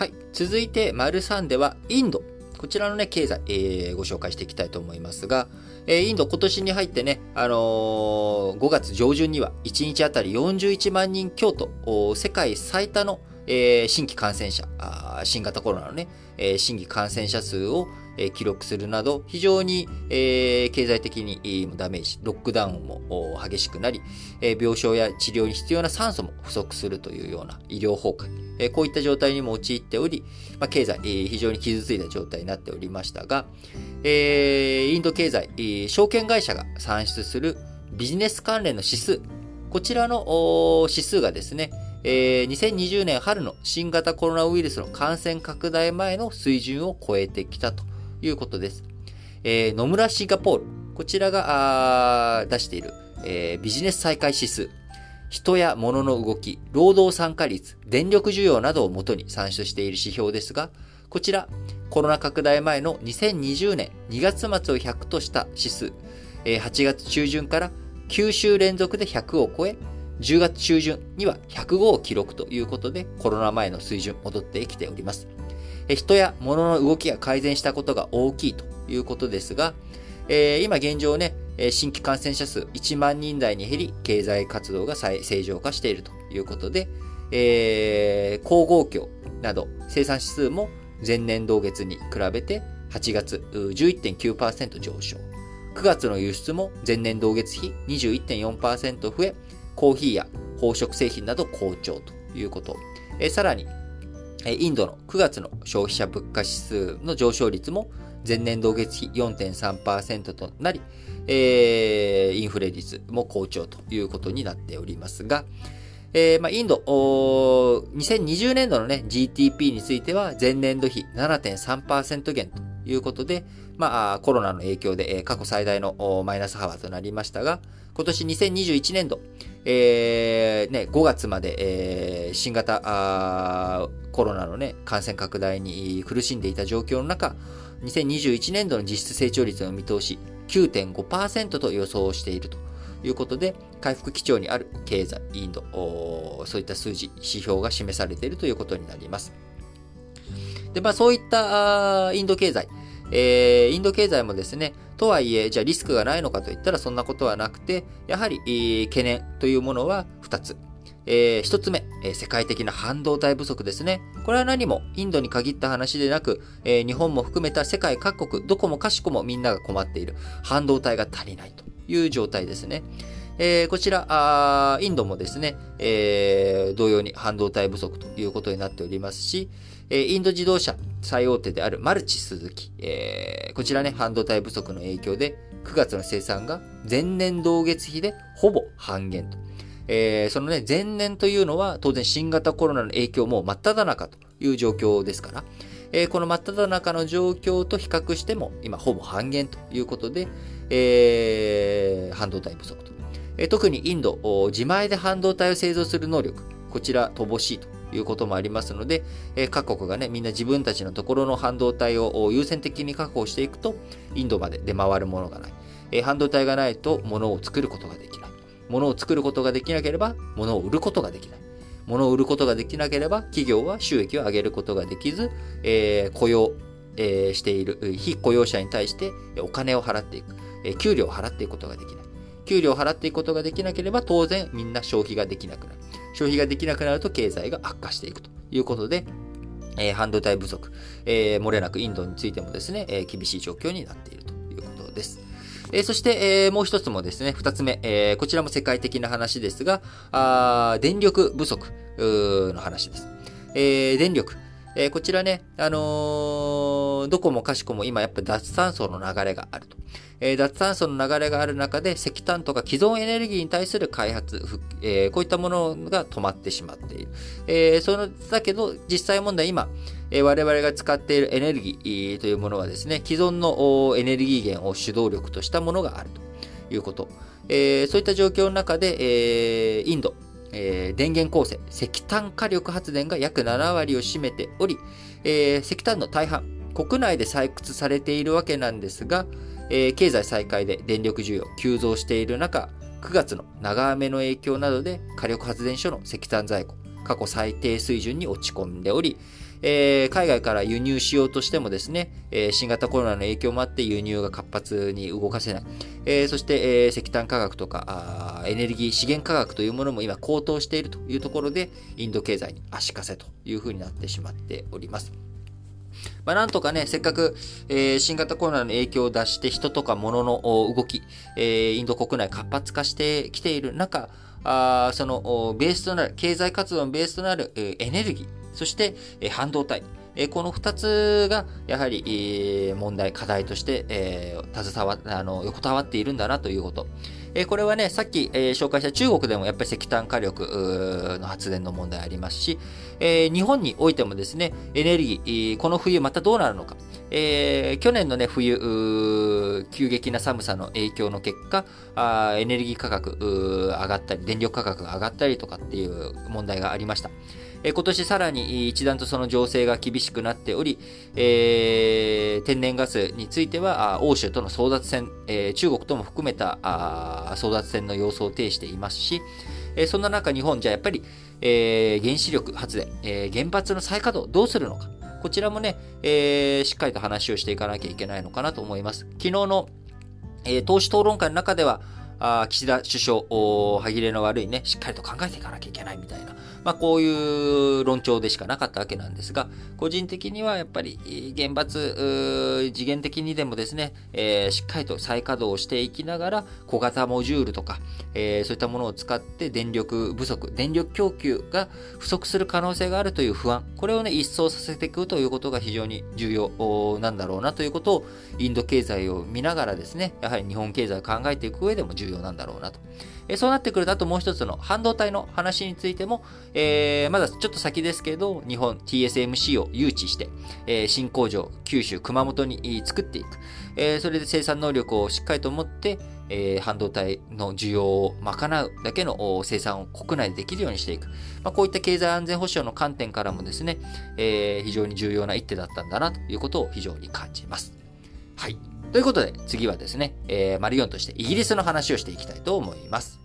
はい。続いて、丸3では、インド。こちらのね、経済、えー、ご紹介していきたいと思いますが、えー、インド今年に入ってね、あのー、5月上旬には1日あたり41万人強と、世界最多の、えー、新規感染者、新型コロナのね、えー、新規感染者数を、記録するなど、非常に、経済的にダメージ、ロックダウンも激しくなり、病床や治療に必要な酸素も不足するというような医療崩壊、こういった状態にも陥っており、経済、非常に傷ついた状態になっておりましたが、インド経済、証券会社が算出するビジネス関連の指数、こちらの指数がですね、えー、2020年春の新型コロナウイルスの感染拡大前の水準を超えてきたと。いうことです。えー、野村シンガポール、こちらが出している、えー、ビジネス再開指数、人や物の動き、労働参加率、電力需要などをもとに算出している指標ですが、こちら、コロナ拡大前の2020年2月末を100とした指数、8月中旬から9週連続で100を超え、10月中旬には105を記録ということで、コロナ前の水準戻ってきております。人や物の動きが改善したことが大きいということですが、え今現状ね、新規感染者数1万人台に減り、経済活動が正常化しているということで、えー、鉱合況など生産指数も前年同月に比べて8月11.9%上昇。9月の輸出も前年同月比21.4%増え、コーヒーや宝飾製品など好調ということ。えさらに、インドの9月の消費者物価指数の上昇率も前年同月比4.3%となり、えー、インフレ率も好調ということになっておりますが、えー、まあ、インド、2020年度のね、GDP については前年度比7.3%減ということで、まあ、コロナの影響で過去最大のマイナス幅となりましたが、今年2021年度、えー、ね、5月まで、えー、新型コロナのね、感染拡大に苦しんでいた状況の中、2021年度の実質成長率の見通し9.5%と予想しているということで、回復基調にある経済、インド、そういった数字、指標が示されているということになります。で、まあそういったインド経済、えー、インド経済もですね、とはいえ、じゃあリスクがないのかといったらそんなことはなくて、やはり、えー、懸念というものは2つ。えー、一つ目、え、世界的な半導体不足ですね。これは何もインドに限った話でなく、え、日本も含めた世界各国、どこもかしこもみんなが困っている半導体が足りないという状態ですね。えー、こちらあ、インドもですね、えー、同様に半導体不足ということになっておりますし、えー、インド自動車最大手であるマルチスズキ、え、こちらね、半導体不足の影響で、9月の生産が前年同月比でほぼ半減と。えー、そのね、前年というのは当然新型コロナの影響も真っ只中という状況ですから、えー、この真っ只中の状況と比較しても今ほぼ半減ということで、えー、半導体不足と。えー、特にインド、自前で半導体を製造する能力、こちら乏しいということもありますので、えー、各国がね、みんな自分たちのところの半導体を優先的に確保していくと、インドまで出回るものがない。えー、半導体がないと物を作ることができない。物を作ることができなければ、物を売ることができない。物を売ることができなければ、企業は収益を上げることができず、えー、雇用、えー、している非雇用者に対してお金を払っていく、えー、給料を払っていくことができない。給料を払っていくことができなければ、当然みんな消費ができなくなる。消費ができなくなると経済が悪化していくということで、えー、半導体不足、えー、漏れなくインドについてもですね、えー、厳しい状況になっているということです。えそして、えもう一つもですね、二つ目、えこちらも世界的な話ですが、あ電力不足の話です。え電力。えこちらね、あのどこもかしこも今やっぱ脱炭素の流れがあると。え脱炭素の流れがある中で石炭とか既存エネルギーに対する開発、えこういったものが止まってしまっている。えそのだけど、実際問題今、我々が使っているエネルギーというものはですね、既存のエネルギー源を主導力としたものがあるということ。そういった状況の中で、インド、電源構成、石炭火力発電が約7割を占めており、石炭の大半、国内で採掘されているわけなんですが、経済再開で電力需要急増している中、9月の長雨の影響などで火力発電所の石炭在庫、過去最低水準に落ち込んでおり、えー、海外から輸入しようとしてもですね、えー、新型コロナの影響もあって輸入が活発に動かせない。えー、そして、えー、石炭価格とかあ、エネルギー資源価格というものも今高騰しているというところで、インド経済に足かせというふうになってしまっております。まあ、なんとかね、せっかく、えー、新型コロナの影響を出して人とか物の動き、えー、インド国内活発化してきている中、あそのベースとなる、経済活動のベースとなる、えー、エネルギー、そして、え、半導体、え、この2つがやはり、え、問題、課題として、え、携わあの横たわっているんだなということ。え、これはね、さっき、え、紹介した中国でもやっぱり石炭火力の発電の問題ありますし、え、日本においてもですね、エネルギー、この冬またどうなるのか。えー、去年のね、冬、急激な寒さの影響の結果、あエネルギー価格上がったり、電力価格が上がったりとかっていう問題がありました。え今年さらに一段とその情勢が厳しくなっており、えー、天然ガスについては欧州との争奪戦、えー、中国とも含めた争奪戦の様相を呈していますし、えー、そんな中日本じゃやっぱり、えー、原子力発電、えー、原発の再稼働どうするのか。こちらもね、えー、しっかりと話をしていかなきゃいけないのかなと思います。昨日の、えー、党首討論会の中では、あ岸田首相、歯切れの悪いね、しっかりと考えていかなきゃいけないみたいな、まあ、こういう論調でしかなかったわけなんですが、個人的にはやっぱり原発、次元的にでもですね、えー、しっかりと再稼働していきながら、小型モジュールとか、えー、そういったものを使って電力不足、電力供給が不足する可能性があるという不安、これをね、一掃させていくということが非常に重要なんだろうなということを、インド経済を見ながらですね、やはり日本経済を考えていく上でも重要なんだろうなと。えそうなってくると、あともう一つの半導体の話についても、えー、まだちょっと先ですけど、日本 TSMC を誘致して、えー、新工場、九州、熊本に作っていく。えー、それで生産能力をしっかりと持って、えー、半導体の需要を賄うだけの生産を国内でできるようにしていく。まあ、こういった経済安全保障の観点からもですね、えー、非常に重要な一手だったんだなということを非常に感じます。はい。ということで、次はですね、えー、マリオンとしてイギリスの話をしていきたいと思います。